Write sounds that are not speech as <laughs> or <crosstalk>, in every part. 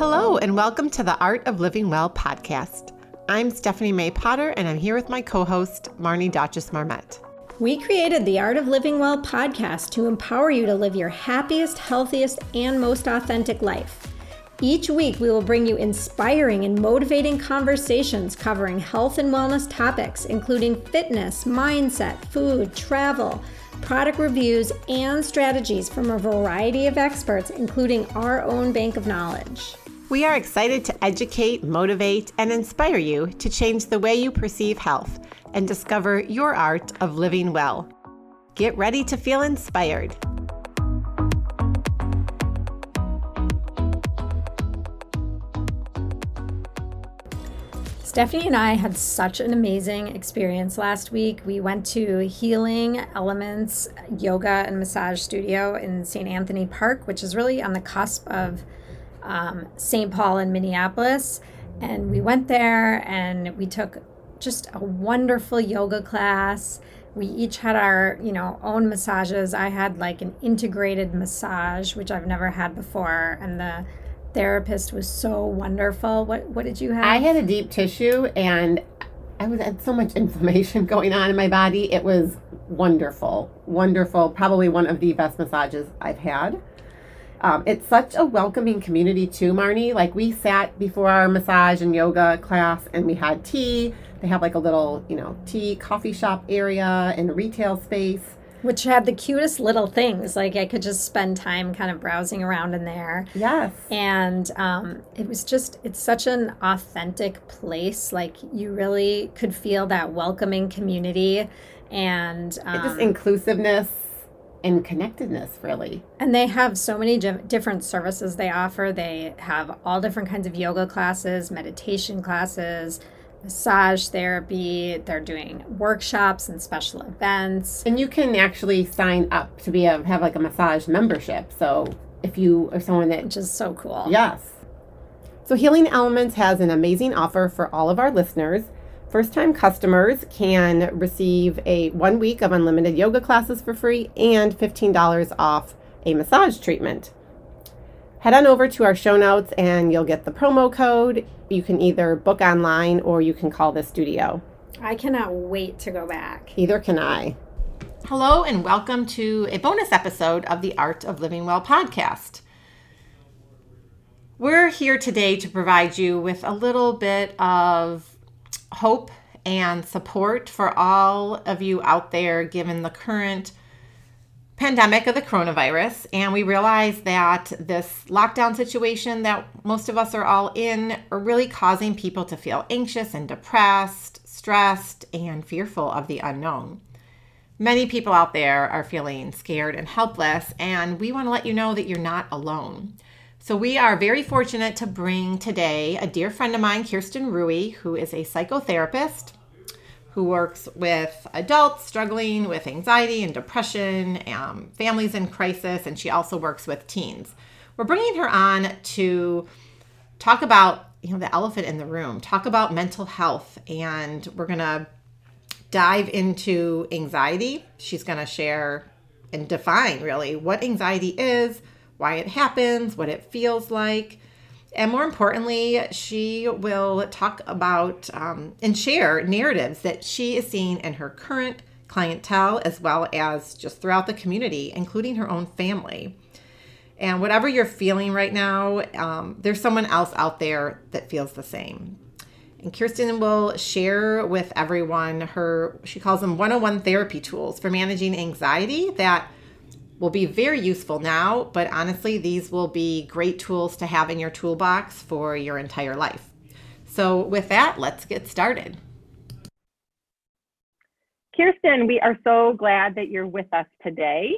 Hello, and welcome to the Art of Living Well podcast. I'm Stephanie May Potter, and I'm here with my co host, Marnie Dotches Marmette. We created the Art of Living Well podcast to empower you to live your happiest, healthiest, and most authentic life. Each week, we will bring you inspiring and motivating conversations covering health and wellness topics, including fitness, mindset, food, travel, product reviews, and strategies from a variety of experts, including our own bank of knowledge. We are excited to educate, motivate, and inspire you to change the way you perceive health and discover your art of living well. Get ready to feel inspired. Stephanie and I had such an amazing experience last week. We went to Healing Elements Yoga and Massage Studio in St. Anthony Park, which is really on the cusp of um, St. Paul and Minneapolis. And we went there and we took just a wonderful yoga class. We each had our, you know, own massages. I had like an integrated massage, which I've never had before, and the therapist was so wonderful. What what did you have? I had a deep tissue and I was had so much <laughs> inflammation going on in my body. It was wonderful, wonderful. Probably one of the best massages I've had. Um, it's such a welcoming community too, Marnie. Like we sat before our massage and yoga class, and we had tea. They have like a little, you know, tea coffee shop area and retail space which had the cutest little things. Like I could just spend time kind of browsing around in there. Yes. And um, it was just, it's such an authentic place. Like you really could feel that welcoming community and um, just inclusiveness and connectedness, really. And they have so many different services they offer. They have all different kinds of yoga classes, meditation classes massage therapy. They're doing workshops and special events. And you can actually sign up to be a, have like a massage membership. So if you are someone that which is so cool. Yes. So Healing Elements has an amazing offer for all of our listeners. First time customers can receive a one week of unlimited yoga classes for free and $15 off a massage treatment head on over to our show notes and you'll get the promo code. You can either book online or you can call the studio. I cannot wait to go back. Either can I. Hello, and welcome to a bonus episode of the Art of Living Well podcast. We're here today to provide you with a little bit of hope and support for all of you out there, given the current pandemic of the coronavirus and we realize that this lockdown situation that most of us are all in are really causing people to feel anxious and depressed, stressed, and fearful of the unknown. Many people out there are feeling scared and helpless, and we want to let you know that you're not alone. So, we are very fortunate to bring today a dear friend of mine, Kirsten Rewey, who is a psychotherapist who works with adults struggling with anxiety and depression, um, families in crisis, and she also works with teens. We're bringing her on to talk about you know the elephant in the room, talk about mental health, and we're gonna dive into anxiety. She's gonna share and define really what anxiety is, why it happens, what it feels like and more importantly, she will talk about um, and share narratives that she is seeing in her current clientele as well as just throughout the community, including her own family. And whatever you're feeling right now, um, there's someone else out there that feels the same. And Kirsten will share with everyone her, she calls them 101 therapy tools for managing anxiety that will be very useful now, but honestly, these will be great tools to have in your toolbox for your entire life. So, with that, let's get started. Kirsten, we are so glad that you're with us today.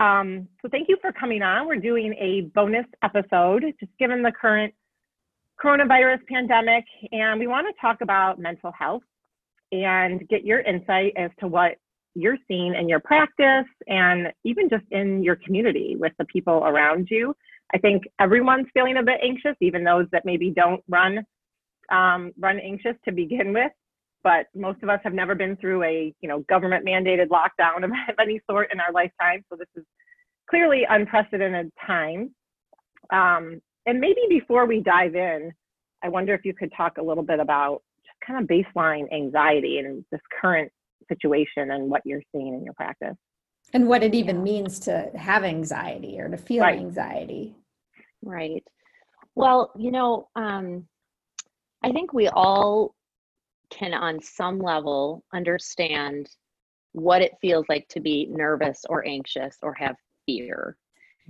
Um, so, thank you for coming on. We're doing a bonus episode, just given the current coronavirus pandemic, and we want to talk about mental health and get your insight as to what you're seeing in your practice and even just in your community with the people around you. I think everyone's feeling a bit anxious, even those that maybe don't run um, run anxious to begin with. But most of us have never been through a you know government mandated lockdown <laughs> of any sort in our lifetime, so this is clearly unprecedented time. Um, and maybe before we dive in, I wonder if you could talk a little bit about kind of baseline anxiety and this current situation and what you're seeing in your practice. And what it even means to have anxiety or to feel right. anxiety. Right. Well, you know, um, I think we all can, on some level, understand what it feels like to be nervous or anxious or have fear.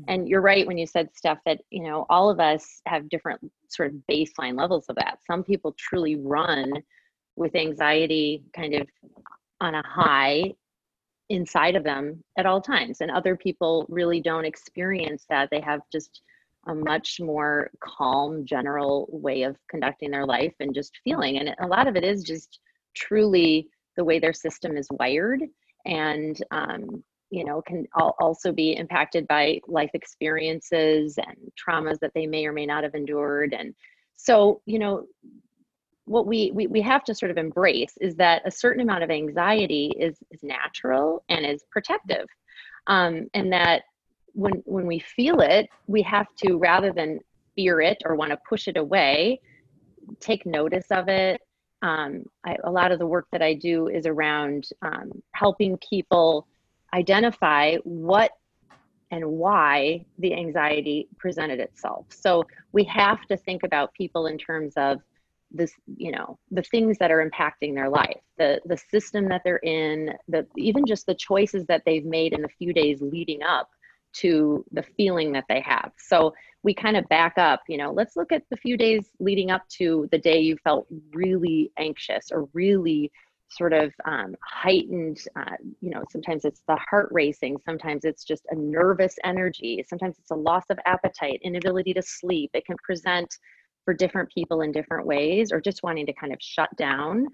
Mm-hmm. And you're right when you said stuff that, you know, all of us have different sort of baseline levels of that. Some people truly run with anxiety kind of on a high inside of them at all times. And other people really don't experience that. They have just a much more calm general way of conducting their life and just feeling and a lot of it is just truly the way their system is wired and um, you know can also be impacted by life experiences and traumas that they may or may not have endured and so you know what we, we we have to sort of embrace is that a certain amount of anxiety is is natural and is protective. Um, and that when when we feel it we have to rather than fear it or want to push it away take notice of it. Um, I, a lot of the work that i do is around um, helping people identify what and why the anxiety presented itself. So we have to think about people in terms of this you know the things that are impacting their life the the system that they're in the even just the choices that they've made in the few days leading up to the feeling that they have. So we kind of back up, you know, let's look at the few days leading up to the day you felt really anxious or really sort of um, heightened, uh, you know, sometimes it's the heart racing, sometimes it's just a nervous energy, sometimes it's a loss of appetite, inability to sleep. It can present for different people in different ways or just wanting to kind of shut down.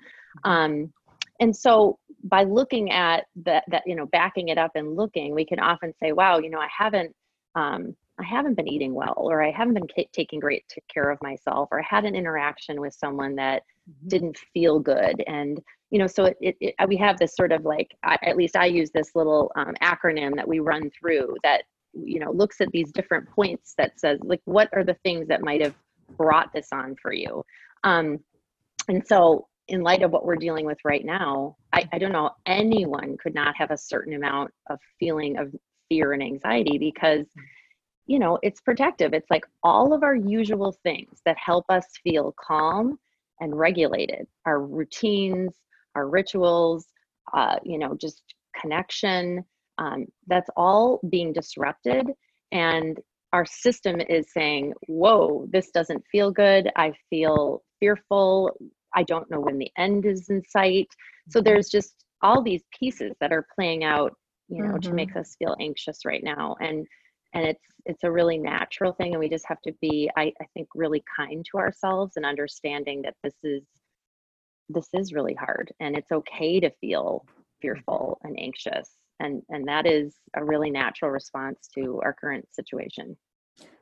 Mm-hmm. Um, and so by looking at that that you know backing it up and looking we can often say wow you know i haven't um, i haven't been eating well or i haven't been k- taking great care of myself or i had an interaction with someone that mm-hmm. didn't feel good and you know so it, it, it, we have this sort of like I, at least i use this little um, acronym that we run through that you know looks at these different points that says like what are the things that might have brought this on for you um, and so in light of what we're dealing with right now, I, I don't know, anyone could not have a certain amount of feeling of fear and anxiety because, you know, it's protective. It's like all of our usual things that help us feel calm and regulated our routines, our rituals, uh, you know, just connection. Um, that's all being disrupted. And our system is saying, whoa, this doesn't feel good. I feel fearful. I don't know when the end is in sight. So mm-hmm. there's just all these pieces that are playing out, you know, mm-hmm. to make us feel anxious right now. And and it's it's a really natural thing and we just have to be I, I think really kind to ourselves and understanding that this is this is really hard and it's okay to feel fearful and anxious and and that is a really natural response to our current situation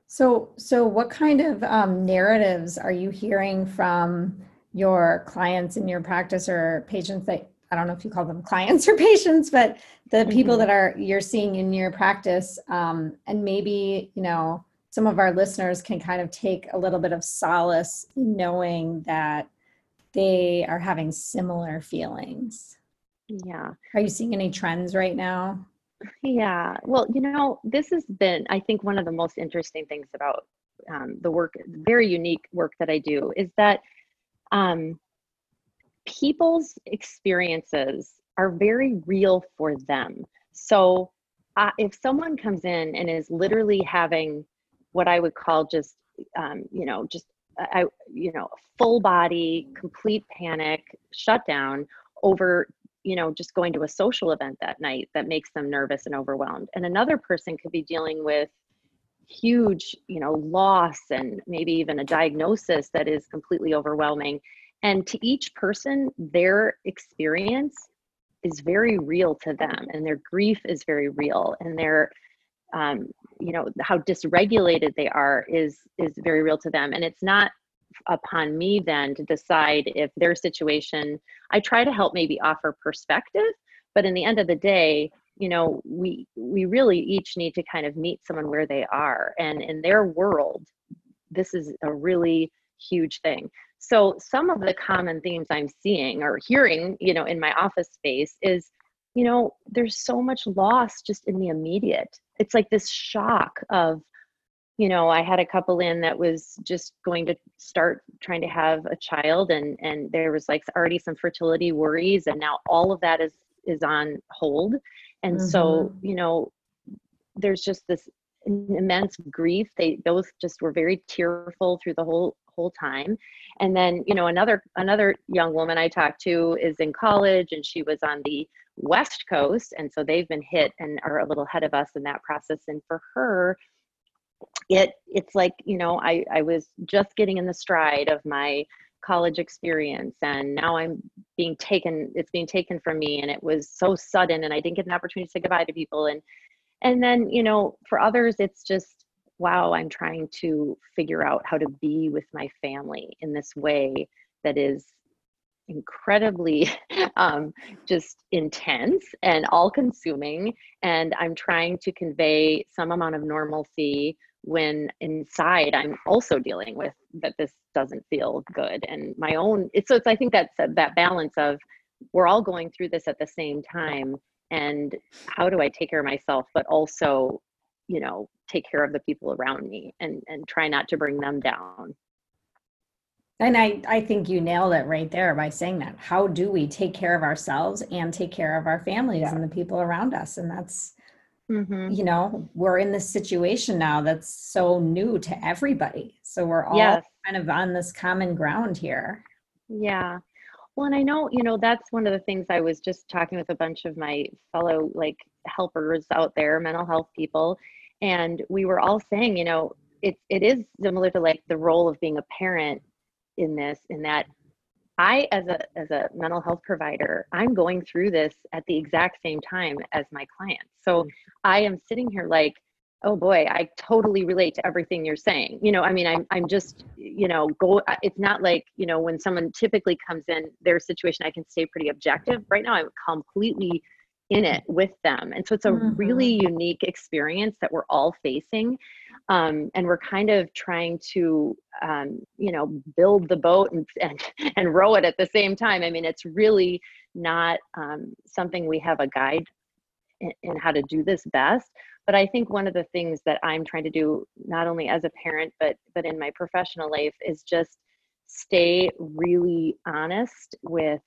so so what kind of um, narratives are you hearing from your clients in your practice or patients that I don't know if you call them clients or <laughs> patients, but the mm-hmm. people that are you're seeing in your practice, um, and maybe you know some of our listeners can kind of take a little bit of solace knowing that they are having similar feelings. Yeah. Are you seeing any trends right now? Yeah. Well, you know, this has been, I think, one of the most interesting things about um, the work, very unique work that I do, is that um, people's experiences are very real for them. So uh, if someone comes in and is literally having what I would call just, um, you know, just, uh, I, you know, full body, complete panic, shutdown over, you know, just going to a social event that night that makes them nervous and overwhelmed. And another person could be dealing with huge you know loss and maybe even a diagnosis that is completely overwhelming. And to each person their experience is very real to them and their grief is very real. And their um, you know how dysregulated they are is is very real to them. And it's not upon me then to decide if their situation i try to help maybe offer perspective but in the end of the day you know we we really each need to kind of meet someone where they are and in their world this is a really huge thing. So some of the common themes I'm seeing or hearing, you know, in my office space is, you know, there's so much loss just in the immediate. It's like this shock of, you know, I had a couple in that was just going to start trying to have a child and and there was like already some fertility worries and now all of that is is on hold. And mm-hmm. so, you know, there's just this immense grief. They both just were very tearful through the whole whole time. And then, you know, another another young woman I talked to is in college and she was on the West Coast. And so they've been hit and are a little ahead of us in that process. And for her, it it's like, you know, I, I was just getting in the stride of my college experience and now i'm being taken it's being taken from me and it was so sudden and i didn't get an opportunity to say goodbye to people and and then you know for others it's just wow i'm trying to figure out how to be with my family in this way that is incredibly <laughs> um, just intense and all consuming and i'm trying to convey some amount of normalcy when inside i'm also dealing with that this doesn't feel good and my own it's so it's i think that's that balance of we're all going through this at the same time and how do i take care of myself but also you know take care of the people around me and and try not to bring them down. And i i think you nailed it right there by saying that. How do we take care of ourselves and take care of our families yeah. and the people around us? And that's mm-hmm. you know we're in this situation now that's so new to everybody so we're all yes. kind of on this common ground here yeah well, and I know, you know, that's one of the things I was just talking with a bunch of my fellow like helpers out there, mental health people, and we were all saying, you know, it it is similar to like the role of being a parent in this, in that I as a as a mental health provider, I'm going through this at the exact same time as my clients. So I am sitting here like oh boy i totally relate to everything you're saying. You know i mean i'm, I'm just you know go it's not like you know when someone typically comes in their situation i can stay pretty objective. Right now i'm completely in it with them. And so it's a mm-hmm. really unique experience that we're all facing um, and we're kind of trying to um, you know build the boat and, <laughs> and and row it at the same time. I mean it's really not um, something we have a guide in, in how to do this best but i think one of the things that i'm trying to do not only as a parent but but in my professional life is just stay really honest with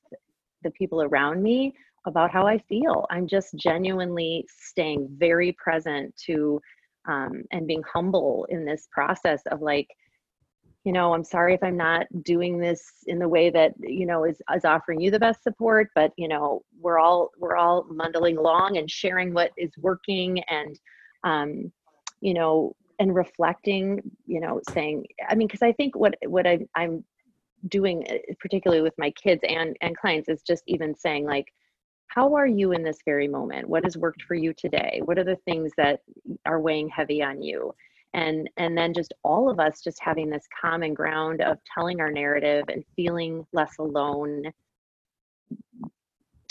the people around me about how i feel. I'm just genuinely staying very present to um, and being humble in this process of like you know i'm sorry if i'm not doing this in the way that you know is, is offering you the best support but you know we're all we're all mundling along and sharing what is working and um, you know and reflecting you know saying i mean because i think what what I, i'm doing uh, particularly with my kids and and clients is just even saying like how are you in this very moment? What has worked for you today? What are the things that are weighing heavy on you? And and then just all of us just having this common ground of telling our narrative and feeling less alone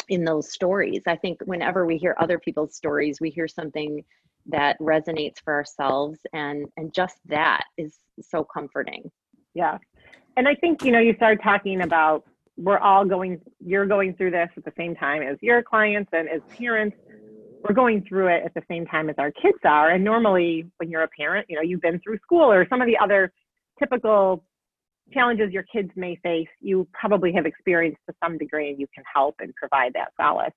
in those stories. I think whenever we hear other people's stories we hear something that resonates for ourselves and and just that is so comforting. Yeah. And i think you know you started talking about we're all going you're going through this at the same time as your clients and as parents we're going through it at the same time as our kids are. And normally, when you're a parent, you know, you've been through school or some of the other typical challenges your kids may face, you probably have experienced to some degree and you can help and provide that solace.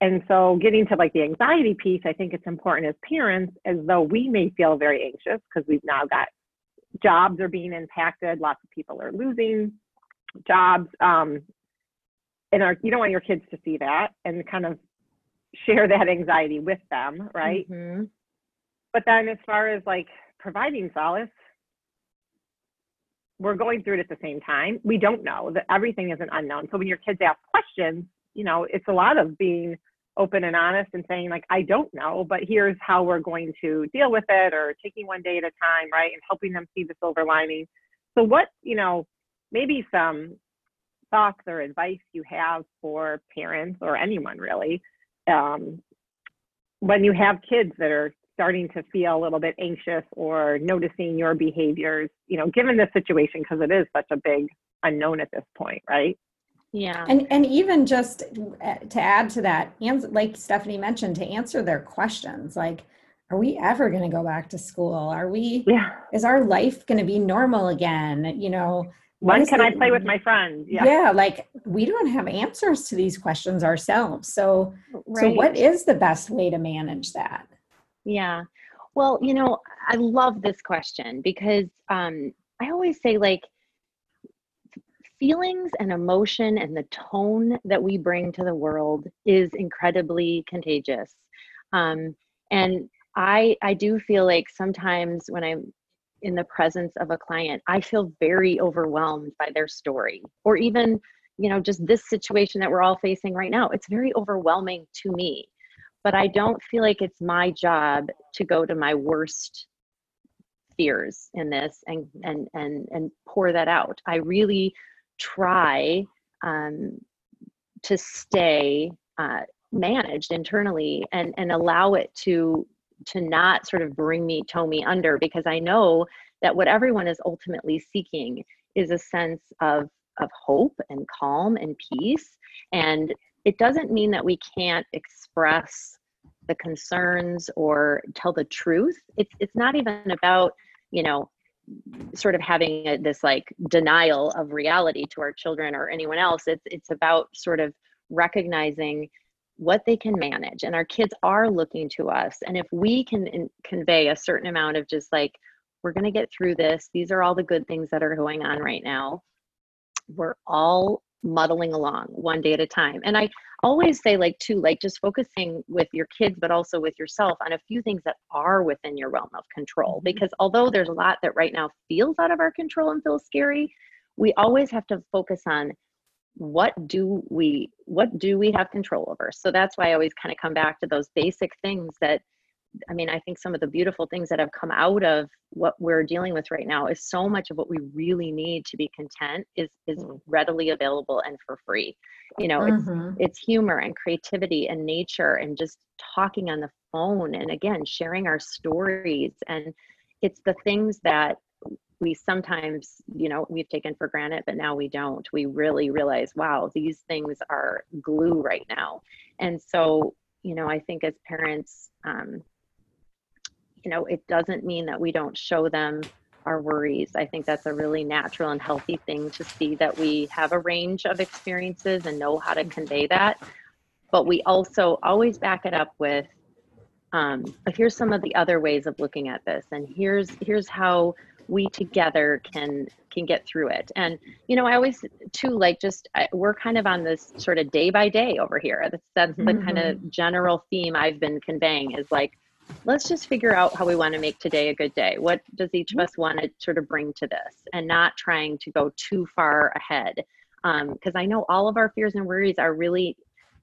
And so, getting to like the anxiety piece, I think it's important as parents, as though we may feel very anxious because we've now got jobs are being impacted, lots of people are losing jobs. Um, and our, you don't want your kids to see that and kind of share that anxiety with them, right? Mm-hmm. But then, as far as like providing solace, we're going through it at the same time. We don't know that everything is an unknown. So when your kids ask questions, you know, it's a lot of being open and honest and saying like, I don't know, but here's how we're going to deal with it, or taking one day at a time, right, and helping them see the silver lining. So what, you know, maybe some thoughts or advice you have for parents or anyone really um, when you have kids that are starting to feel a little bit anxious or noticing your behaviors, you know, given the situation, because it is such a big unknown at this point, right? Yeah. And and even just uh, to add to that, ans- like Stephanie mentioned, to answer their questions, like, are we ever going to go back to school? Are we? Yeah. Is our life going to be normal again? You know, what When can I play with my friends? Yeah. Yeah. like we don't have answers to these questions ourselves. So, so what is the best way to manage that? Yeah. Well, you know, I love this question because um, I always say, like, feelings and emotion and the tone that we bring to the world is incredibly contagious. Um, and I, I do feel like sometimes when I'm in the presence of a client, I feel very overwhelmed by their story or even, you know, just this situation that we're all facing right now. It's very overwhelming to me but I don't feel like it's my job to go to my worst fears in this and and and and pour that out. I really try um, to stay uh, managed internally and and allow it to to not sort of bring me tow me under because I know that what everyone is ultimately seeking is a sense of of hope and calm and peace. And it doesn't mean that we can't express the concerns or tell the truth. It's it's not even about you know sort of having a, this like denial of reality to our children or anyone else. It's it's about sort of recognizing what they can manage and our kids are looking to us and if we can in, convey a certain amount of just like we're going to get through this these are all the good things that are going on right now we're all muddling along one day at a time and i always say like too like just focusing with your kids but also with yourself on a few things that are within your realm of control mm-hmm. because although there's a lot that right now feels out of our control and feels scary we always have to focus on what do we what do we have control over so that's why i always kind of come back to those basic things that I mean, I think some of the beautiful things that have come out of what we're dealing with right now is so much of what we really need to be content is is Mm. readily available and for free. You know, it's Mhm. it's humor and creativity and nature and just talking on the phone and again sharing our stories and it's the things that we sometimes you know we've taken for granted but now we don't. We really realize wow these things are glue right now. And so you know i think as parents um, you know it doesn't mean that we don't show them our worries. I think that's a really natural and healthy thing to see that we have a range of experiences and know how to convey that. But we also always back it up with um, here's some of the other ways of looking at this and here's here's how we together can can get through it. And you know i always too like just I, we're kind of on this sort of day by day over here. That's that's the kind of mm-hmm. general theme i've been conveying is like let's just figure out how we want to make today a good day. What does each of us want to sort of bring to this? And not trying to go too far ahead. Um, because i know all of our fears and worries are really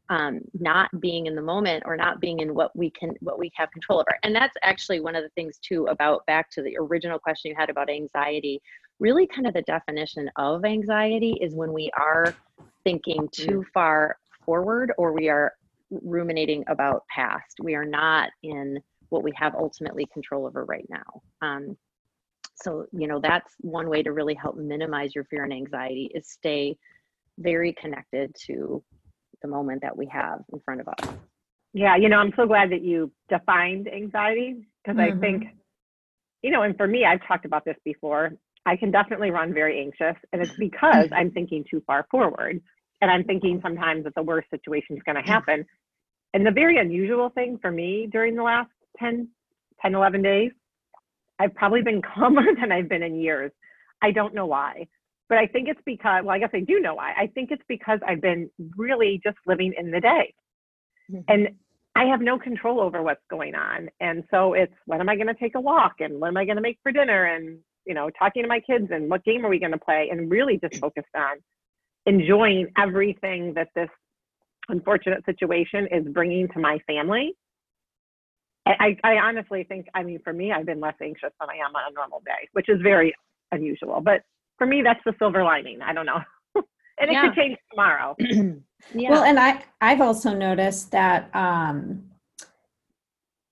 um, not being in the moment or not being in what we can what we have control over. And that's actually one of the things too about back to the original question you had about anxiety. Really kind of the definition of anxiety is when we are thinking too far forward or we are ruminating about past. We are not in what we have ultimately control over right now. Um, so you know that's one way to really help minimize your fear and anxiety is stay very connected to the moment that we have in front of us. Yeah, you know, I'm so glad that you defined anxiety because I mm-hmm. think, you know, and for me, I've talked about this before. I can definitely run very anxious, and it's because I'm thinking too far forward. And I'm thinking sometimes that the worst situation is going to mm. happen. And the very unusual thing for me during the last 10, 10, 11 days, I've probably been calmer <laughs> than I've been in years. I don't know why. But I think it's because, well, I guess I do know why. I think it's because I've been really just living in the day. Mm-hmm. And I have no control over what's going on. And so it's when am I going to take a walk and what am I going to make for dinner and, you know, talking to my kids and what game are we going to play and really just <clears throat> focused on enjoying everything that this unfortunate situation is bringing to my family. I, I honestly think, I mean, for me, I've been less anxious than I am on a normal day, which is very unusual. But for me, that's the silver lining. I don't know. <laughs> and it Yeah. could change tomorrow. <clears throat> yeah. Well, and I I've also noticed that um,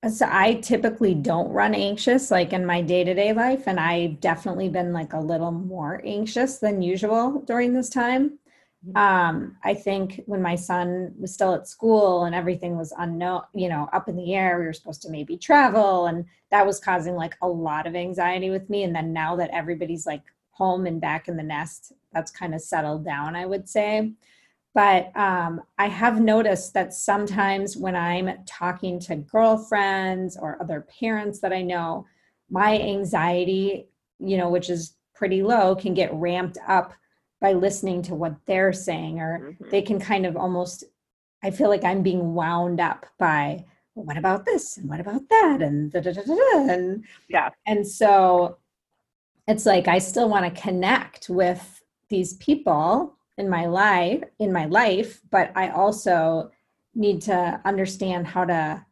So I typically don't run anxious like in my day-to-day life and I've definitely been like a little more anxious than usual during this time. Mm-hmm. Um, I think when my son was still at school and everything was unknown, you know, up in the air, we were supposed to maybe travel and that was causing like a lot of anxiety with me and then now that everybody's like home and back in the nest, that's kind of settled down, I would say. But um, I have noticed that sometimes when I'm talking to girlfriends or other parents that I know, my anxiety, you know, which is pretty low, can get ramped up by listening to what they're saying, or mm-hmm. they can kind of almost, I feel like I'm being wound up by, well, what about this? And what about that? And da, da, da, da, and yeah. And so it's like I still want to connect with these people in my life in my life but i also need to understand how to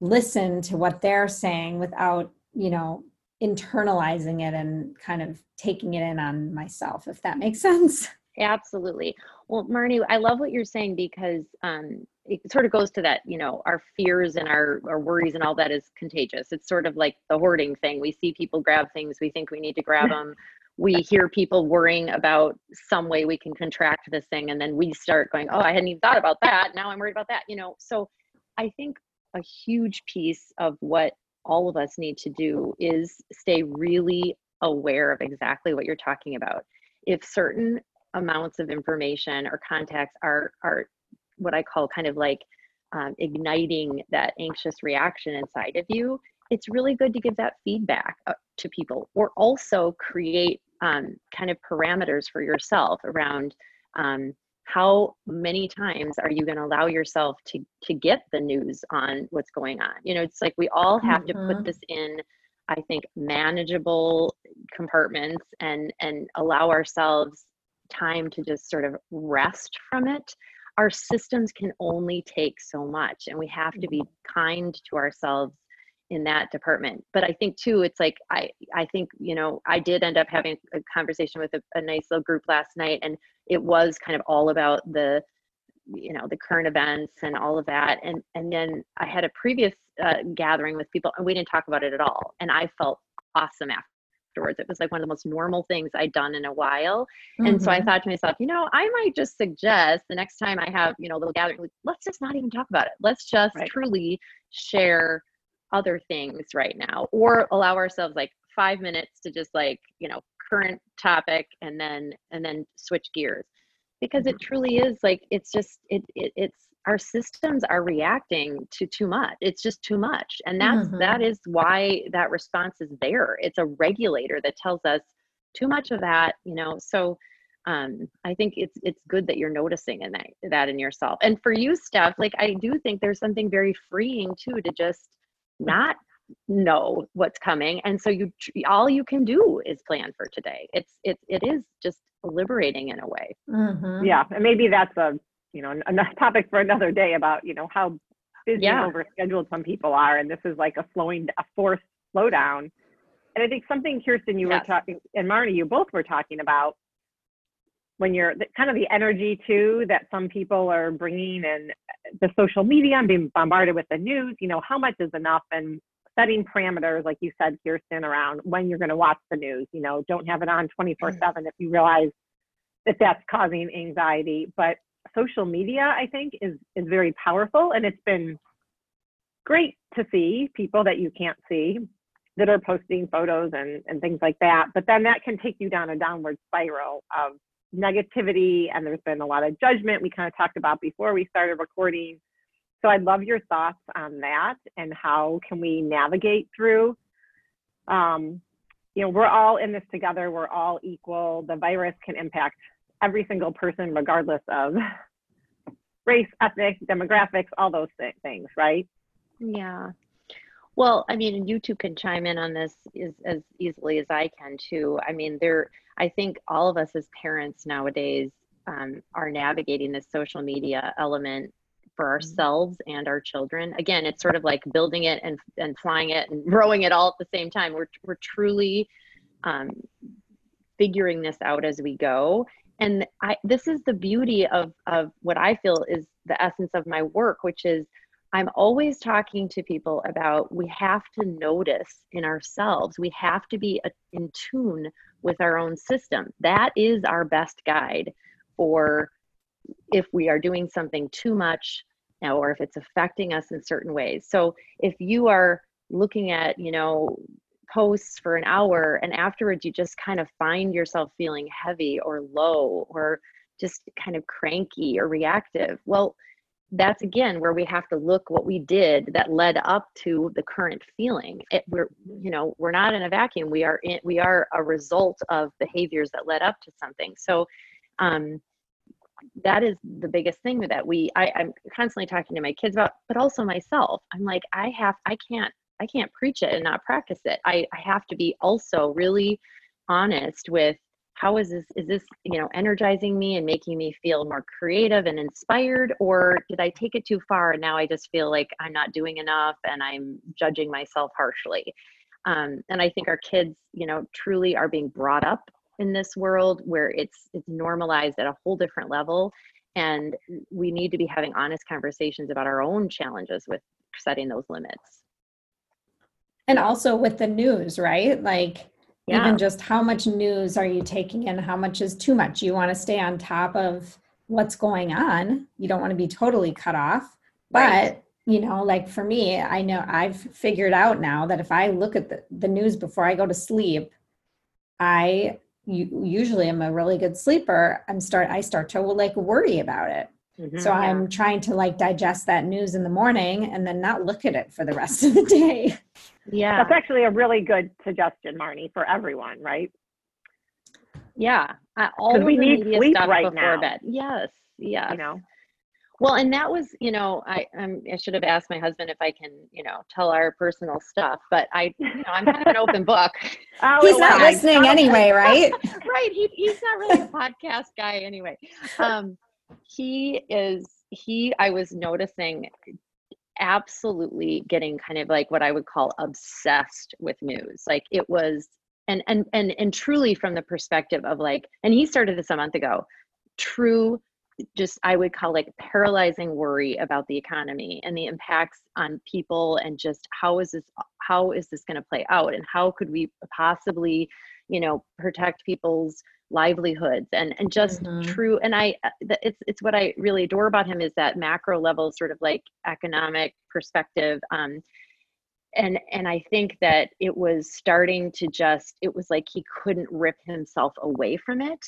listen to what they're saying without you know internalizing it and kind of taking it in on myself if that makes <laughs> sense. Absolutely. Well marnie i love what you're saying because um, it sort of goes to that you know our fears and our, our worries and all that is contagious. It's sort of like the hoarding thing. We see people grab things. We think we need to grab <laughs> them. We hear people worrying about some way we can contract this thing and then we start going oh i hadn't even thought about that. Now i'm worried about that you know? So i think a huge piece of what all of us need to do is stay really aware of exactly what you're talking about. If certain amounts of information or contacts are are what i call kind of like um, igniting that anxious reaction inside of you it's really good to give that feedback uh, to people or also create um, kind of parameters for yourself around um, how many times are you going to allow yourself to to get the news on what's going on you know it's like we all have mm-hmm. to put mm-hmm. this in i think manageable compartments and and allow ourselves time to just sort of rest from it our systems can only take so much and we have to be mm-hmm. kind to ourselves in that department but i think too it's like i i think you know i did end up having a conversation with a, a nice little group last night and it was kind of all about the you know the current events and all of that and and then i had a previous uh, gathering with people and we didn't talk about it at all and i felt awesome afterwards it was like one of the most normal things i'd done in a while mm-hmm. and so i mm-hmm. thought to myself you know i might just suggest the next time i have you know a little gathering let's just not even talk about it let's just right. truly share other things right now or allow ourselves like five minutes to just like you know current topic and then and then switch gears because it mm-hmm. truly is like it's just it, it it's our systems are reacting to too much. It's just too much. And that's mm-hmm. that is why that response is there. It's a regulator that tells us too much of that you know? So um, I think it's it's good that you're noticing in that that in yourself. And for you, Steph, like I do think there's something very freeing too to just not know what's coming. And so you all you can do is plan for today. It's it, it is just liberating in a way. Mm-hmm. yeah and maybe that's a you know another <laughs> topic for another day about you know how busy yeah. and overscheduled some people are and this is like a slowing a forced slowdown and i think something kirsten you yes. were talking and marnie you both were talking about when you're kind of the energy too that some people are bringing and the social media and being bombarded with the news you know how much is enough and setting parameters like you said kirsten around when you're going to watch the news you know don't have it on 24 mm. 7 if you realize that that's causing anxiety but social media i think is is very powerful and it's been great to see people that you can't see that are posting photos and, and things like that but then that can take you down a downward spiral of negativity and there's been a lot of judgment we kind of talked about before we started recording. So I'd love your thoughts on that and how can we navigate through. Um, you know, we're all in this together. We're all equal. The virus can impact every single person, regardless of <laughs> race, ethnic, demographics, all those th- things, right? Yeah. Well, I mean, you two can chime in on this as, as easily as I can too. I mean, there I think all of us as parents nowadays um, are navigating this social media element for mm-hmm. ourselves and our children. Again, it's sort of like building it and, and flying it and <laughs> growing it all at the same time. We're, we're truly um, figuring this out as we go. And I, this is the beauty of, of what I feel is the essence of my work, which is I'm always talking to people about we have to notice in ourselves, we have to be uh, in tune with our own system. That is our best guide for if we are doing something too much or if it's affecting us in certain ways. So if you are looking at, you know, posts for an hour and afterwards you just kind of find yourself feeling heavy or low or just kind of cranky or reactive, well, that's again where we have to look what we did that led up to the current feeling. It, we're you know we're not in a vacuum. We are in we are a result of behaviors that led up to something. So um that is the biggest thing that. We I, i'm constantly talking to my kids about but also myself. I'm like i have i can't i can't preach it and not practice it. I, I have to be also really honest with how is this is this you know energizing me and making me feel more creative and inspired? Or did i take it too far and now i just feel like i'm not doing enough and i'm judging myself harshly? Um, and i think our kids you know truly are being brought up in this world where it's it's normalized at a whole different level. And we need to be having honest conversations about our own challenges with setting those limits and also with the news right? Like yeah. even just how much news are you taking in? How much is too much? You want to stay on top of what's going on. You don't want to be totally cut off. But right. you know like for me i know i've figured out now that if i look at the, the news before i go to sleep i you, usually am a really good sleeper. I'm start i start to like worry about it. Mm-hmm, so yeah. i'm trying to like digest that news in the morning and then not look at it for the rest of the day <laughs> yeah. That's actually a really good suggestion, Marnie, for everyone, right? Yeah. Uh, all we need sleep right now. bed. Yes. Yeah. You know. Well, and that was, you know, I um, I should have asked my husband if I can, you know, tell our personal stuff, but I, you know, I'm kind of an open book. <laughs> Oh, he's not listening anyway, <laughs> right? right. He, he's not really a podcast guy anyway. <laughs> Um, he is. He, I was noticing absolutely getting kind of like what I would call obsessed with news. Like it was and and and and truly from the perspective of like and he started this a month ago. True just I would call like paralyzing worry about the economy and the impacts on people and just how is this how is this going to play out and how could we possibly you know protect people's livelihoods and and just mm-hmm. true and i uh, it's it's what i really adore about him is that macro level sort of like economic perspective um and and i think that it was starting to just it was like he couldn't rip himself away from it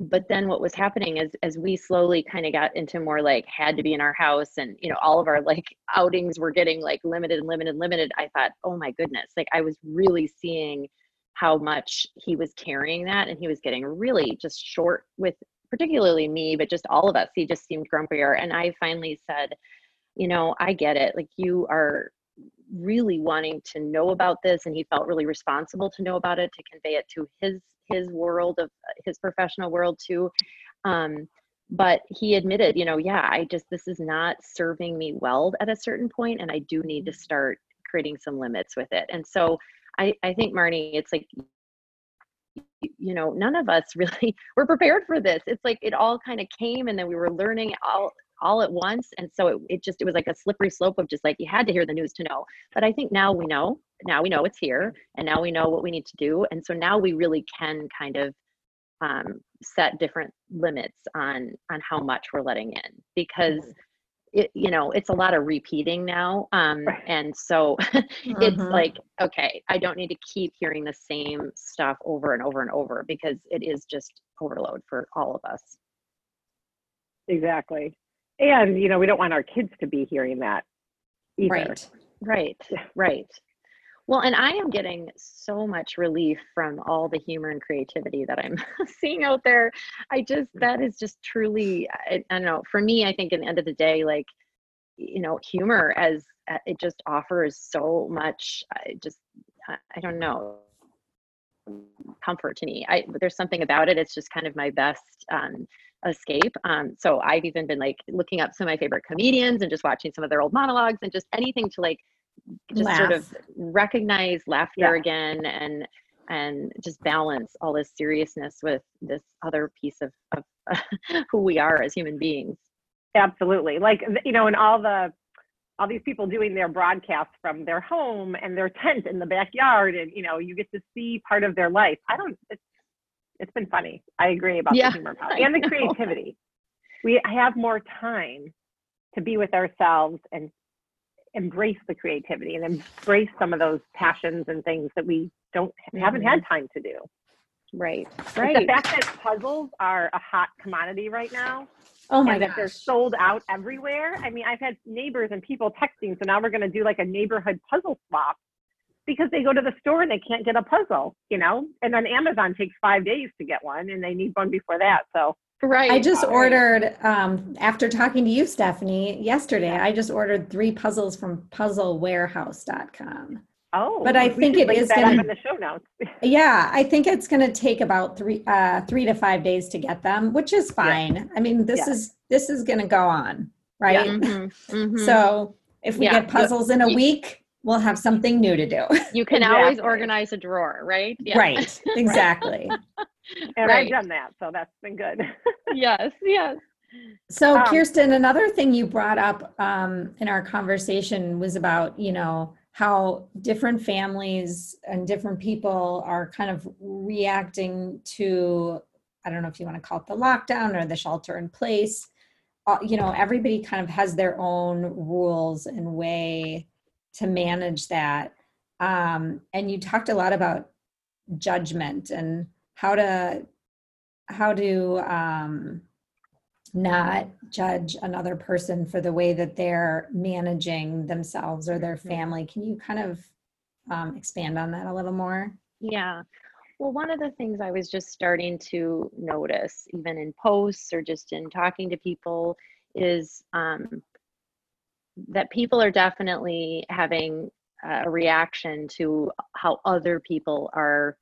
but then what was happening is as we slowly kind of got into more like had to be in our house and you know all of our like outings were getting like limited and limited and limited i thought oh my goodness like i was really seeing how much he was carrying that and he was getting really just short with particularly me but just all of us. He just seemed grumpier and i finally said you know i get it. Like you are really wanting to know about this and he felt really responsible to know about it to convey it to his his world of his professional world too. Um, but he admitted you know yeah i just this is not serving me well at a certain point and i do need to start creating some limits with it. And so I, I think Marnie, it's like you know none of us <laughs> really were prepared for this. It's like it all kind of came and then we were learning all all at once. And so it, it just it was like a slippery slope of just like you had to hear the news to know. But i think now we know now we know it's here and now we know what we need to do. And so now we really can kind of um, set different limits on on how much we're letting in. Because mm-hmm it, you know it's a lot of repeating now um, and so <laughs> mm-hmm. it's like okay i don't need to keep hearing the same stuff over and over and over because it is just overload for all of us. Exactly. And you know we don't want our kids to be hearing that either. right. Right. Right well, and I am getting so much relief from all the humor and creativity that I'm <laughs> seeing out there. I just, that is just truly, I, I, don't know, for me, I think in the end of the day, like, you know, humor as uh, it just offers so much, I just, I don't know, comfort to me. I, there's something about it. It's just kind of my best um, escape. Um, so I've even been like looking up some of my favorite comedians and just watching some of their old monologues and just anything to like just Laugh. sort of recognize laughter yeah. again and and just balance all this seriousness with this other piece of, of uh, <laughs> who we are as human beings. Absolutely. Like you know and all the all these people doing their broadcasts from their home and their tent in the backyard and you know you get to see part of their life. I don't it's it's been funny. I agree about Yeah, the humor part <laughs> and the creativity. We have more time to be with ourselves and embrace the creativity and embrace some of those passions and things that we don't haven't had mm-hmm. time to do Right. Right. The fact that puzzles are a hot commodity right now Oh my that they're sold out everywhere. I mean, I've had neighbors and people texting, so now we're going to do like a neighborhood puzzle swap because they go to the store and they can't get a puzzle, you know? And then Amazon takes five days to get one and they need one before that. So, Right. I just right. ordered um, after talking to you, Stephanie, yesterday. Yeah. I just ordered three puzzles from PuzzleWarehouse.com. oh, But I think it is it link is that gonna- in the show notes. <laughs> Yeah, I think it's going to take about three uh, three to five days to get them, which is fine. I mean, this Yeah. is this is going to go on, right? Mhm, mhm. So if we Yeah, get puzzles in a you- week, we'll have something new to do. you can always organize a drawer, right? Yeah. Right, <laughs> exactly. <laughs> <laughs> And Right. I've done that, so that's been good. <laughs> yes. Yes. So, Um, Kirsten, another thing you brought up um, in our conversation was about, you know, how different families and different people are kind of reacting to, I don't know if you want to call it the lockdown or the shelter in place. Uh, you know, everybody kind of has their own rules and way to manage that. Um, and you talked a lot about judgment and how to how to um, not judge another person for the way that they're managing themselves or their family. Can you kind of um, expand on that a little more? Yeah. Well, one of the things I was just starting to notice, even in posts or just in talking to people, is um, that people are definitely having a reaction to how other people are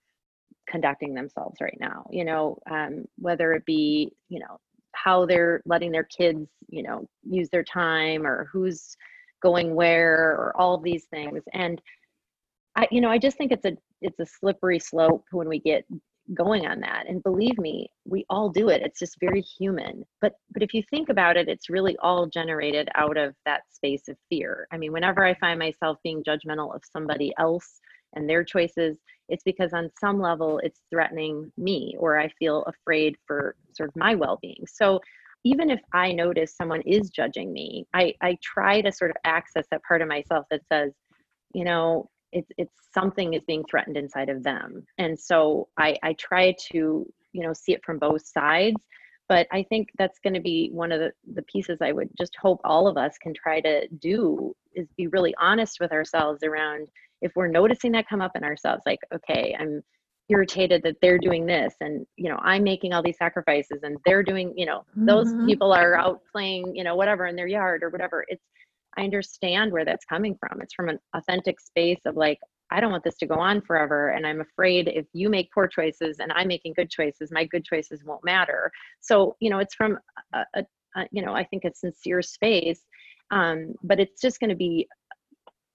conducting themselves right now. You know, um, whether it be, you know, how they're letting their kids, you know, use their time or who's going where or all of these things. And I, you know, I just think it's a it's a slippery slope when we get going on that. And believe me, we all do it. It's just very human. But but if you think about it, it's really all generated out of that space of fear. I mean, whenever I find myself being judgmental of somebody else and their choices, it's because on some level it's threatening me or I feel afraid for sort of my well-being. So even if I notice someone is judging me, I, I try to sort of access that part of myself that says, you know, it's it's something is being threatened inside of them. And so I, I try to, you know, see it from both sides. But I think that's going to be one of the, the pieces I would just hope all of us can try to do is be really honest with ourselves around if we're noticing that come up in ourselves, like, okay, I'm irritated that they're doing this and you know i'm making all these sacrifices and they're doing you know those Mhm. people are out playing you know whatever in their yard or whatever. It's i understand where that's coming from. It's from an authentic space of like i don't want this to go on forever and i'm afraid if you make poor choices and i'm making good choices my good choices won't matter. So you know it's from a, a, a you know i think a sincere space um, but it's just going to be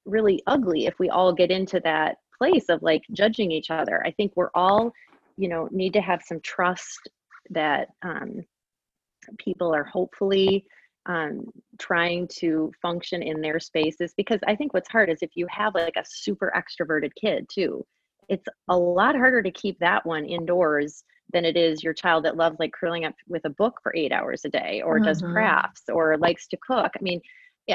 really ugly if we all get into that place of like judging each other. I think we're all, you know, need to have some trust that um, people are hopefully um, trying to function in their spaces because I think what's hard is if you have like a super extroverted kid too, it's a lot harder to keep that one indoors than it is your child that loves like curling up with a book for eight hours a day or does Mhm. crafts or likes to cook. I mean,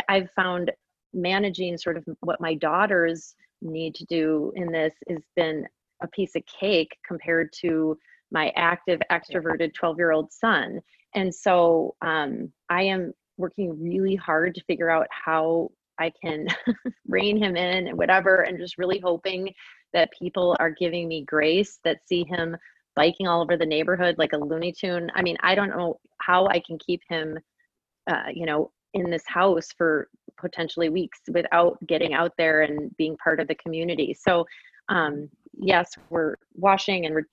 I've found managing sort of what my daughters need to do in this has been a piece of cake compared to my active extroverted 12 year old son. And so um, i am working really hard to figure out how i can <laughs> rein him in and whatever and just really hoping that people are giving me grace that see him biking all over the neighborhood like a looney tune. I mean i don't know how i can keep him uh, you know in this house for potentially weeks without getting out there and being part of the community. So, um, yes, we're washing and we're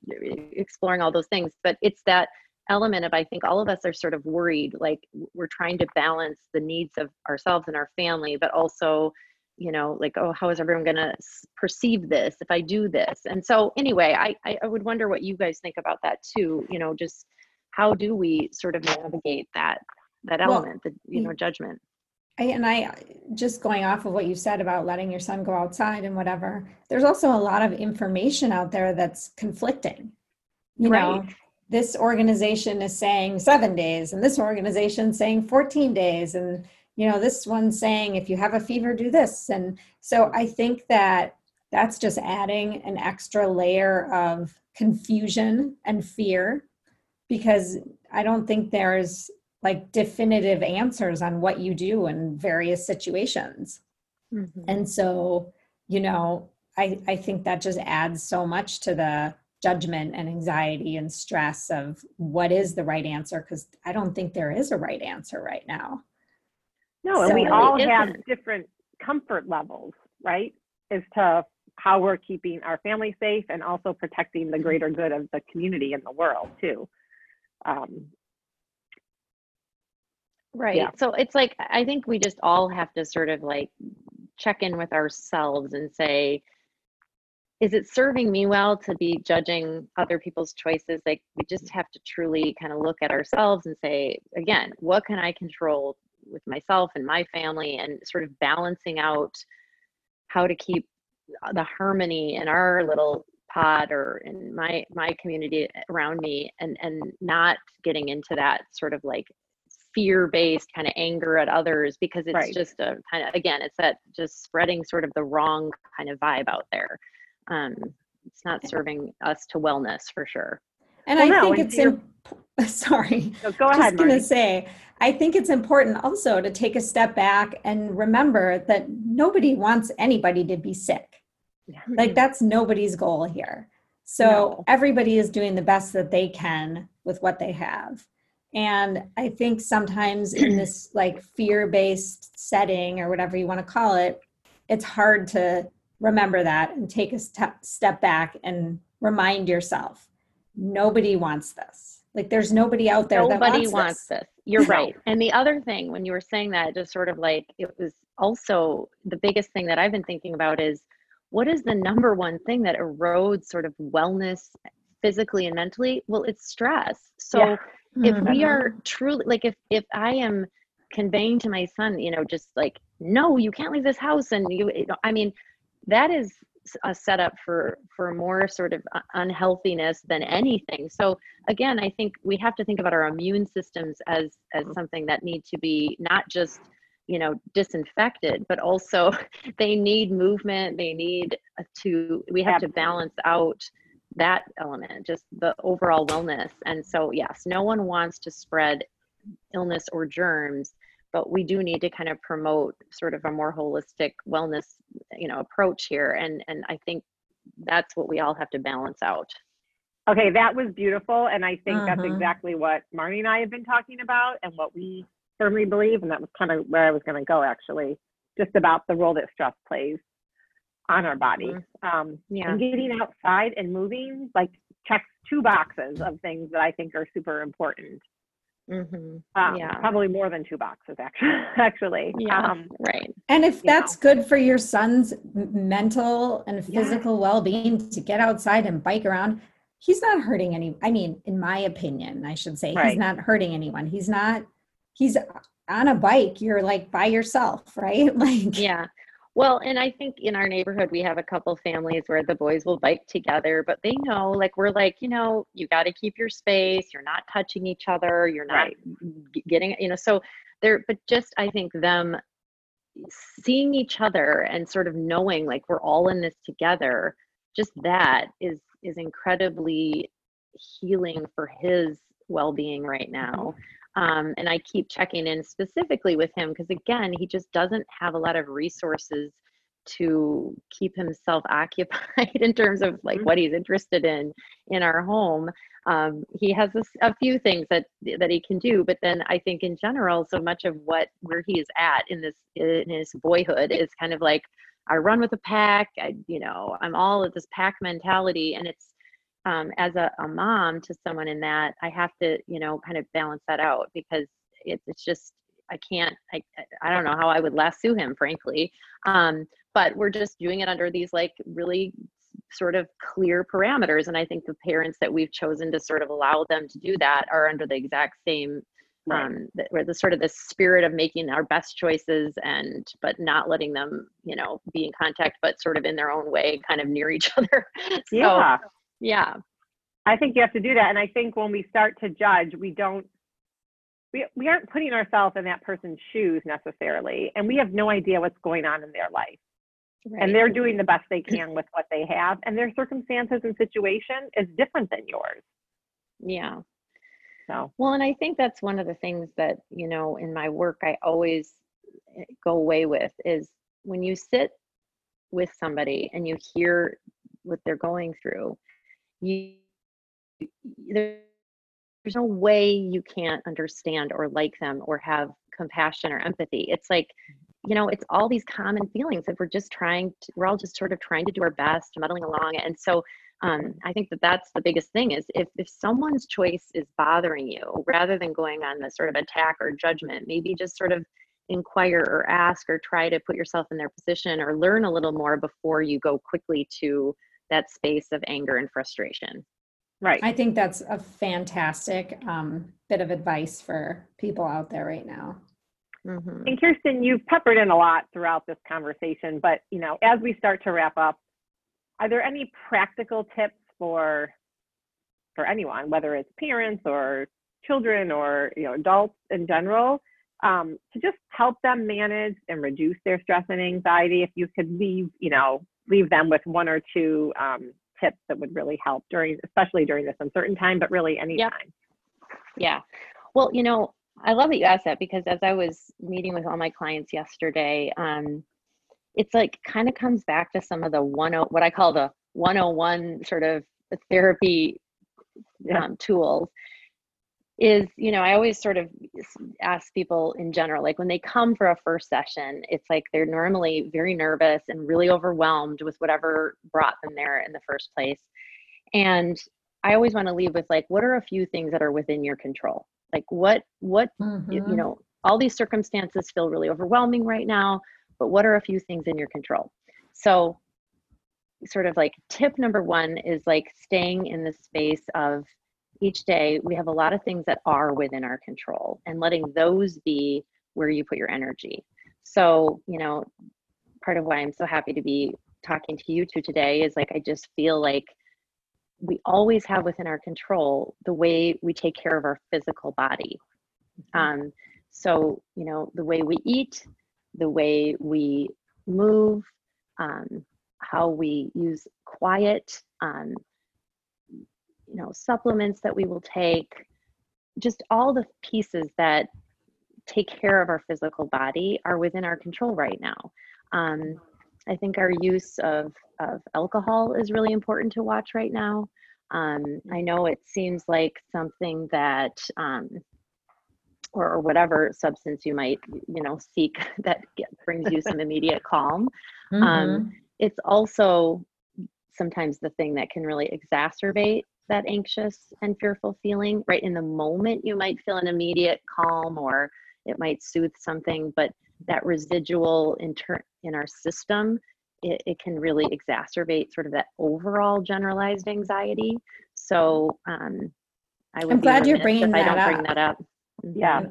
exploring all those things, but it's that element of I think all of us are sort of worried, like we're trying to balance the needs of ourselves and our family, but also, you know, like, oh, how is everyone going to perceive this if I do this? And so, anyway, I, I I would wonder what you guys think about that too. You know, just how do we sort of navigate that that Well, element, the you know, judgment? I, and I just going off of what you said about letting your son go outside and whatever, there's also a lot of information out there that's conflicting. You know, Right. this organization is saying seven days, and this organization saying 14 days, and you know, this one's saying if you have a fever, do this. And so I think that that's just adding an extra layer of confusion and fear because I don't think there's like definitive answers on what you do in various situations. Mhm. And so, you know, I, I think that just adds so much to the judgment and anxiety and stress of what is the right answer because I don't think there is a right answer right now. No, and we all have isn't. different comfort levels, right? As to how we're keeping our family safe and also protecting the greater good of the community and the world too. Um, Right. Yeah. So it's like, I think we just all have to sort of like check in with ourselves and say, is it serving me well to be judging other people's choices? Like, we just have to truly kind of look at ourselves and say, again, what can I control with myself and my family and sort of balancing out how to keep uh, the harmony in our little pod or in my my community around me and and not getting into that sort of like fear-based kind of anger at others because it's Right. just a kind of again it's that just spreading sort of the wrong kind of vibe out there um it's not serving us to wellness for sure And Well, I no, think it's in, <laughs> sorry. so go just ahead, going to say, I think it's important also to take a step back and remember that nobody wants anybody to be sick. Yeah. Like that's nobody's goal here. So No. everybody is doing the best that they can with what they have. And I think sometimes in this <clears throat> like fear-based setting or whatever you want to call it, it's hard to remember that and take a step step back and remind yourself nobody wants this. Like there's nobody out there that nobody wants, wants this. this. You're right. And the other thing, when you were saying that, just sort of like it was also the biggest thing that I've been thinking about is what is the number one thing that erodes sort of wellness physically and mentally? Well, it's stress. So Yeah. If we Mhm. are truly like if if I am conveying to my son, you know, just like no, you can't leave this house, and you, I mean, that is a setup for for more sort of unhealthiness than anything. So again, I think we have to think about our immune systems as as something that need to be not just you know disinfected, but also <laughs> they need movement. They need uh, to. We have to balance out that element, just the overall wellness. And so, yes, no one wants to spread illness or germs, but we do need to kind of promote sort of a more holistic wellness, you know, approach here. And and I think that's what we all have to balance out. Okay, that was beautiful. And I think that's Mhm. exactly what Marnie and I have been talking about and what we firmly believe. And that was kind of where I was going to go, actually, just about the role that stress plays on our body. Um, Yeah. And getting outside and moving, like, checks two boxes of things that I think are super important. hmm Um, Yeah. Probably more than two boxes, actually. <laughs> actually. Yeah. Um, Right. And if you that's good for your son's mental and Yeah. physical well-being to get outside and bike around, he's not hurting any I mean, in my opinion, I should say, Right. he's not hurting anyone. He's not he's on a bike, you're like by yourself, <laughs> right? Like Yeah. Well, and I think in our neighborhood, we have a couple families where the boys will bike together, but they know, like, we're like, you know, you got to keep your space. You're not touching each other. You're not Right. getting, you know, so there, but just I think them seeing each other and sort of knowing like we're all in this together, just that is, is incredibly healing for his well being right mm-hmm. now. Um, and I keep checking in specifically with him because, again, he just doesn't have a lot of resources to keep himself <laughs> occupied in terms of like Mhm. what he's interested in in our home. Um, he has a few things that that he can do, but then I think in general, so much of what where he is at in this in his boyhood is kind of like I run with a pack. I you know I'm all of this pack mentality, and it's um, as a, a mom to someone in that, I have to, you know, kind of balance that out because it, it's just, I can't, I, I don't know how I would lasso him, frankly. Um, but we're just doing it under these like really sort of clear parameters. And I think the parents that we've chosen to sort of allow them to do that are under the exact same Right. um that where the sort of the spirit of making our best choices and but not letting them you know be in contact but sort of in their own way kind of near each <laughs> other so yeah. Yeah I think you have to do that. And I think when we start to judge, we don't, we, we aren't putting ourselves in that person's shoes necessarily. And we have no idea what's going on in their life. right. And they're doing the best they can <clears throat> with what they have. And their circumstances and situation is different than yours. yeah So, Well, and I think that's one of the things that, you know, in my work, I always eh, go away with is when you sit with somebody and you hear what they're going through, you, there's no way you can't understand or like them or have compassion or empathy. It's like, you know, it's all these common feelings that we're just trying to, we're all just sort of trying to do our best, muddling along. And so um, I think that that's the biggest thing is if, if someone's choice is bothering you, rather than going on the sort of attack or judgment, maybe just sort of inquire or ask or try to put yourself in their position or learn a little more before you go quickly to that space of anger and frustration. right. I think that's a fantastic um, bit of advice for people out there right now. Mhm. And Kirsten, you've peppered in a lot throughout this conversation, but you know, as we start to wrap up, are there any practical tips for for anyone, whether it's parents or children or you know adults in general, um, to just help them manage and reduce their stress and anxiety? If you could leave, you know, leave them with one or two um, tips that would really help during, especially during this uncertain time, but really any Yep. time. Yeah. Well, you know, I love that you asked that because as I was meeting with all my clients yesterday, um, it's like kind of comes back to some of the one oh, what I call the 101 sort of therapy Yeah. um, tools is you know i always sort of ask people in general like when they come for a first session it's like they're normally very nervous and really overwhelmed with whatever brought them there in the first place. And i always want to leave with like what are a few things that are within your control? Like what what y- you Mhm. know all these circumstances feel really overwhelming right now but what are a few things in your control? So sort of like tip number one is like staying in the space of each day we have a lot of things that are within our control and letting those be where you put your energy. So you know part of why i'm so happy to be talking to you two today is like i just feel like we always have within our control the way we take care of our physical body. Um, so you know the way we eat the way we move um, how we use quiet um, you know supplements that we will take just all the pieces that take care of our physical body are within our control right now. Um, i think our use of, of alcohol is really important to watch right now. Um, i know it seems like something that um, or, or whatever substance you might you know seek <laughs> that get, brings you some immediate calm. Mhm. <laughs> um, it's also sometimes the thing that can really exacerbate that anxious and fearful feeling right in the moment you might feel an immediate calm or it might soothe something but that residual in, ter- in our system it, it can really exacerbate sort of that overall generalized anxiety so um, i would I'm be glad you're bringing if i that don't bring up. that up Yeah.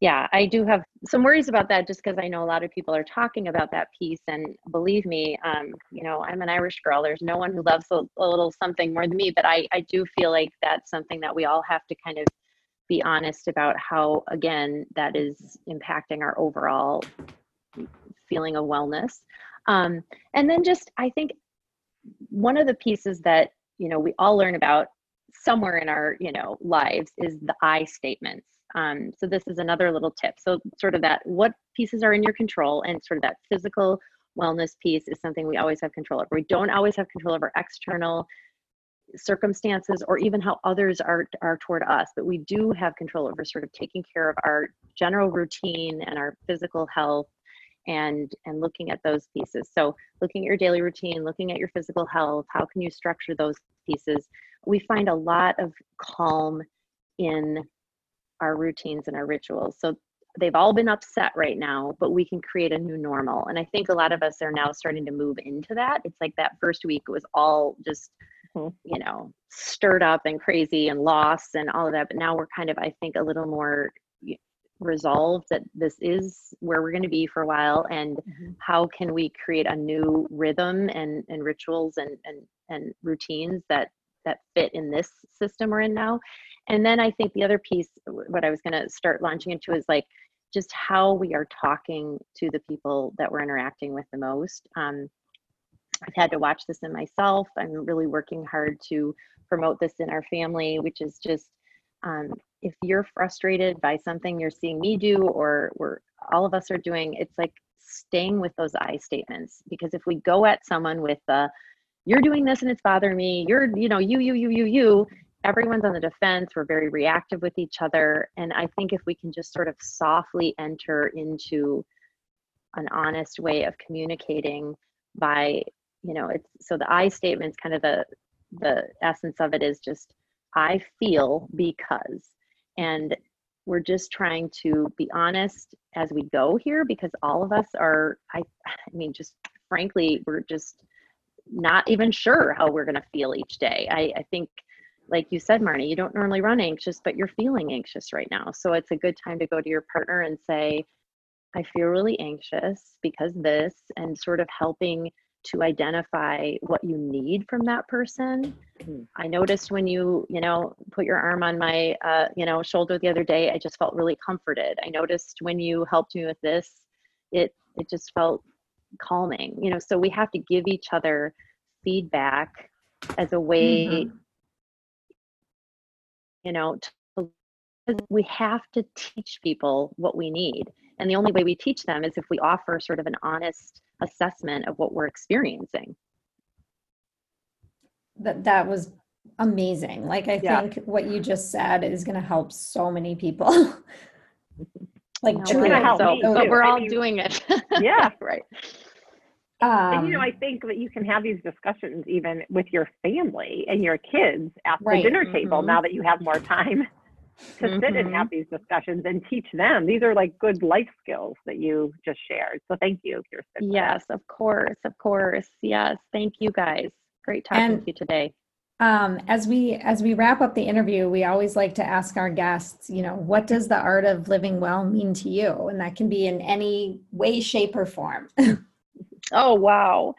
Yeah i do have some worries about that just because i know a lot of people are talking about that piece and believe me um, you know i'm an irish girl. There's no one who loves a, a little something more than me but I, I do feel like that's something that we all have to kind of be honest about how again that is impacting our overall feeling of wellness. Um, and then just i think one of the pieces that you know we all learn about somewhere in our you know lives is the i statements um, so this is another little tip. So sort of that what pieces are in your control and sort of that physical wellness piece is something we always have control over. We don't always have control over external circumstances or even how others are are toward us but we do have control over sort of taking care of our general routine and our physical health and and looking at those pieces. So looking at your daily routine looking at your physical health how can you structure those pieces? We find a lot of calm in our routines and our rituals so they've all been upset right now but we can create a new normal and i think a lot of us are now starting to move into that it's like that first week was all just Mhm. you know, stirred up and crazy and lost and all of that. But now we're kind of, I think, a little more resolved that this is where we're going to be for a while and Mhm. how can we create a new rhythm and, and rituals and, and, and routines that that fit in this system we're in now. And then i think the other piece what i was going to start launching into is like just how we are talking to the people that we're interacting with the most. Um, i've had to watch this in myself. I'm really working hard to promote this in our family which is just um, if you're frustrated by something you're seeing me do or we're all of us are doing it's like staying with those i statements. Because if we go at someone with the you're doing this and it's bothering me. You're you know you you you you you. Everyone's on the defense. We're very reactive with each other. And i think if we can just sort of softly enter into an honest way of communicating by you know it's so the i statement's kind of the the essence of it is just i feel because. And we're just trying to be honest as we go here because all of us are i i mean just frankly we're just not even sure how we're going to feel each day. I, I think like you said marnie you don't normally run anxious but you're feeling anxious right now. So it's a good time to go to your partner and say i feel really anxious because this and sort of helping to identify what you need from that person. Mhm. i noticed when you you know put your arm on my uh, you know shoulder the other day i just felt really comforted. I noticed when you helped me with this it it just felt calming you know so we have to give each other feedback as a way Mhm. you know to, we have to teach people what we need and the only way we teach them is if we offer sort of an honest assessment of what we're experiencing That that was amazing. Like I Yeah. think what you just said is going to help so many people. <laughs> like No, It's truly. gonna help so, me, but too. we're I all mean, doing it <laughs> Yeah. right and you know, Um, I think that you can have these discussions even with your family and your kids at Right. the dinner table Mhm. now that you have more time <laughs> to sit and Mhm. have these discussions and teach them. These are like good life skills that you just shared. So thank you, Kirsten. yes of course of course yes thank you guys great talking And- to you today Um, as we as we wrap up the interview, we always like to ask our guests, you know, what does the art of living well mean to you? And that can be in any way, shape, or form. <laughs> Oh wow.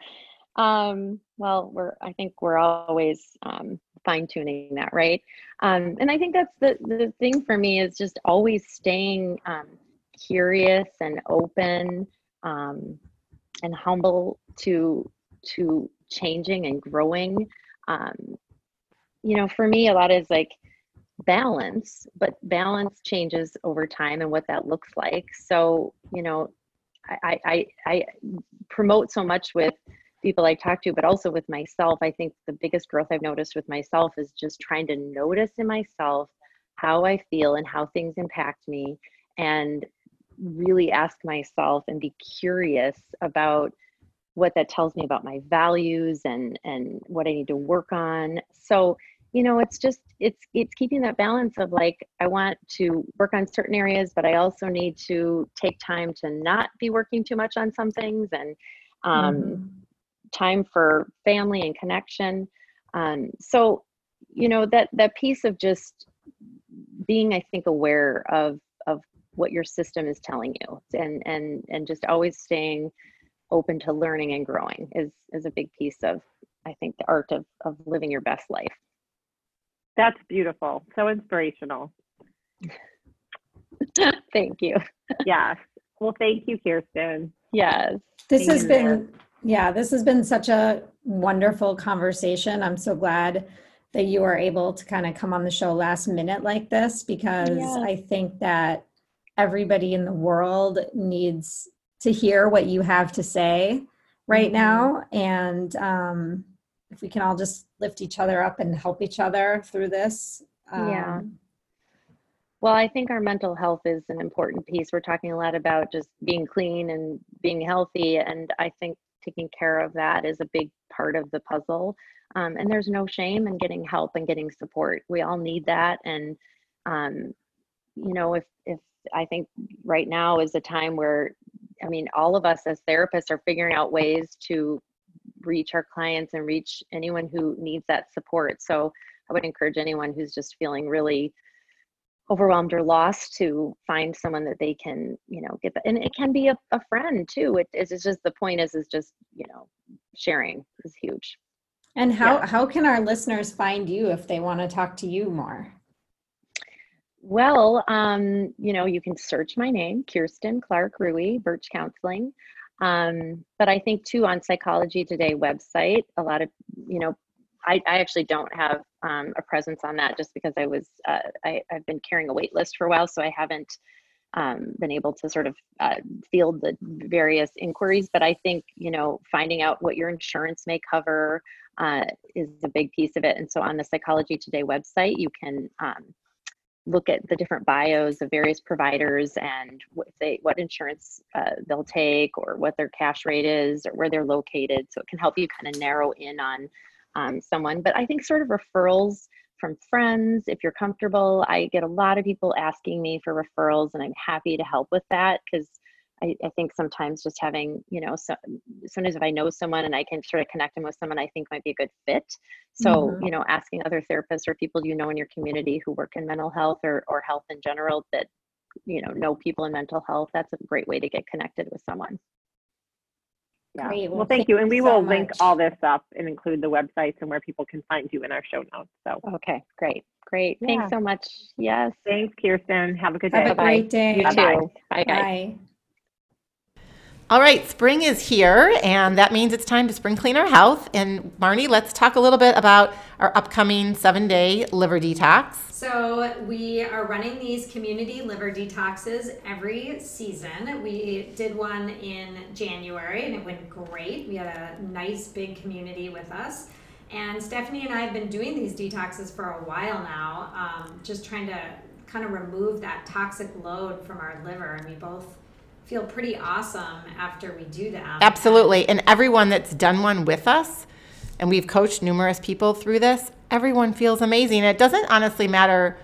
Um, well, we're I think we're always um, fine tuning that, right? Um, and I think that's the the thing for me is just always staying um, curious and open um, and humble to to changing and growing. Um, you know, for me, a lot is like balance, but balance changes over time and what that looks like. So, you know, I, I, I promote so much with people I talk to, but also with myself. I think the biggest growth I've noticed with myself is just trying to notice in myself how I feel and how things impact me and really ask myself and be curious about what that tells me about my values and and what I need to work on. So, you know, it's just it's it's keeping that balance of like I want to work on certain areas, but I also need to take time to not be working too much on some things and um, Mhm. time for family and connection. Um, so, you know, that that piece of just being, I think, aware of of what your system is telling you, and and and just always staying open to learning and growing is is a big piece of, I think, the art of of living your best life. That's beautiful. So inspirational. <laughs> Thank you. <laughs> Yes. Well, thank you, Kirsten. Yes. This Hang has in there. been, yeah, this has been such a wonderful conversation. I'm so glad that you are able to kind of come on the show last minute like this because Yes. I think that everybody in the world needs to hear what you have to say right Mhm. now. And um, if we can all just lift each other up and help each other through this. Yeah. um, Well, I think our mental health is an important piece. We're talking a lot about just being clean and being healthy, and I think taking care of that is a big part of the puzzle. Um, and there's no shame in getting help and getting support. We all need that, and um, you know, if if I think right now is a time where, I mean, all of us as therapists are figuring out ways to reach our clients and reach anyone who needs that support. So I would encourage anyone who's just feeling really overwhelmed or lost to find someone that they can you know get and it can be a, a friend too it is just the point is is just you know sharing is huge and how yeah. how can our listeners find you if they want to talk to you more well um you know you can search my name kirsten clark Rewey birch counseling um but i think too on psychology today website a lot of you know I, I actually don't have um, a presence on that just because I was uh, I, have been carrying a wait list for a while, so I haven't um, been able to sort of uh, field the various inquiries. But I think you know finding out what your insurance may cover uh, is a big piece of it. And so on the Psychology Today website, you can um, look at the different bios of various providers and what they what insurance uh, they'll take or what their cash rate is or where they're located. So it can help you kind of narrow in on um, someone. But I think sort of referrals from friends, if you're comfortable, I get a lot of people asking me for referrals, and I'm happy to help with that because I, I, think sometimes just having, you know, so, sometimes if I know someone and I can sort of connect them with someone I think might be a good fit. So, mm-hmm. you know, asking other therapists or people you know in your community who work in mental health or, or health in general that, you know, know people in mental health, that's a great way to get connected with someone. Yeah. Great. Well, well thank, thank, you. And we so will much. link all this up and include the websites and where people can find you in our show notes. So, okay, great. Great. Yeah. Thanks so much. Yes. Thanks, Kirsten. Have a good day. Have a Bye. great day. You Bye-bye. too. Bye, guys. Bye. All right, spring is here, and that means it's time to spring clean our health. And Marnie, let's talk a little bit about our upcoming seven day liver detox. So, we are running these community liver detoxes every season. We did one in January, and it went great. We had a nice big community with us. And Stephanie and I have been doing these detoxes for a while now, um, just trying to kind of remove that toxic load from our liver. And we both feel pretty awesome after we do that. Absolutely. And everyone that's done one with us, and we've coached numerous people through this, everyone feels amazing. It doesn't honestly matter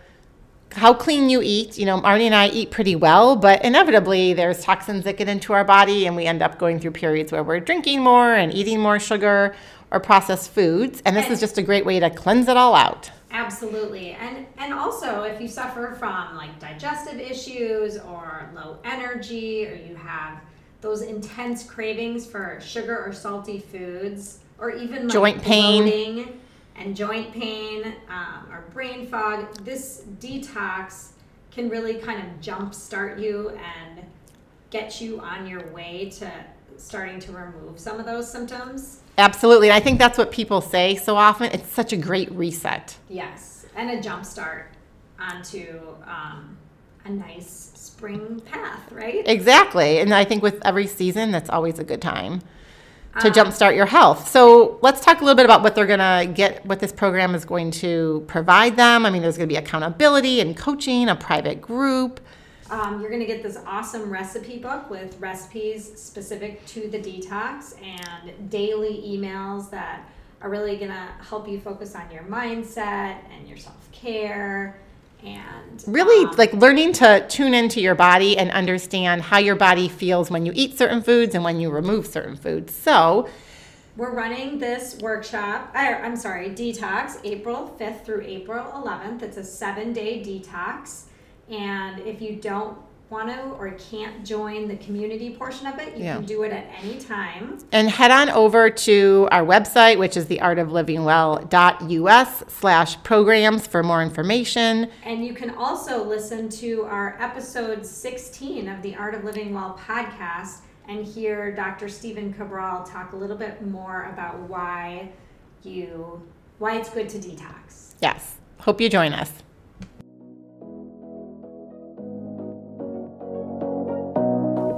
how clean you eat. You know, Marnie and I eat pretty well, but inevitably there's toxins that get into our body, and we end up going through periods where we're drinking more and eating more sugar or processed foods. And this is just a great way to cleanse it all out. Absolutely. And and also if you suffer from like digestive issues or low energy or you have those intense cravings for sugar or salty foods or even like joint pain and joint pain um, or brain fog, this detox can really kind of jumpstart you and get you on your way to starting to remove some of those symptoms. Absolutely. And I think that's what people say so often. It's such a great reset. Yes. And a jump start onto um, a nice spring path, right? Exactly. And I think with every season, that's always a good time to um, jumpstart your health. So let's talk a little bit about what they're going to get, what this program is going to provide them. I mean, there's going to be accountability and coaching, a private group. Um, you're going to get this awesome recipe book with recipes specific to the detox and daily emails that are really going to help you focus on your mindset and your self care and really um, like learning to tune into your body and understand how your body feels when you eat certain foods and when you remove certain foods. So, we're running this workshop, I'm sorry, detox April 5th through April 11th. It's a seven day detox. And if you don't want to or can't join the community portion of it, you yeah. can do it at any time. And head on over to our website, which is theartoflivingwell.us slash programs for more information. And you can also listen to our episode 16 of the Art of Living Well podcast and hear Dr. Stephen Cabral talk a little bit more about why you why it's good to detox. Yes. Hope you join us.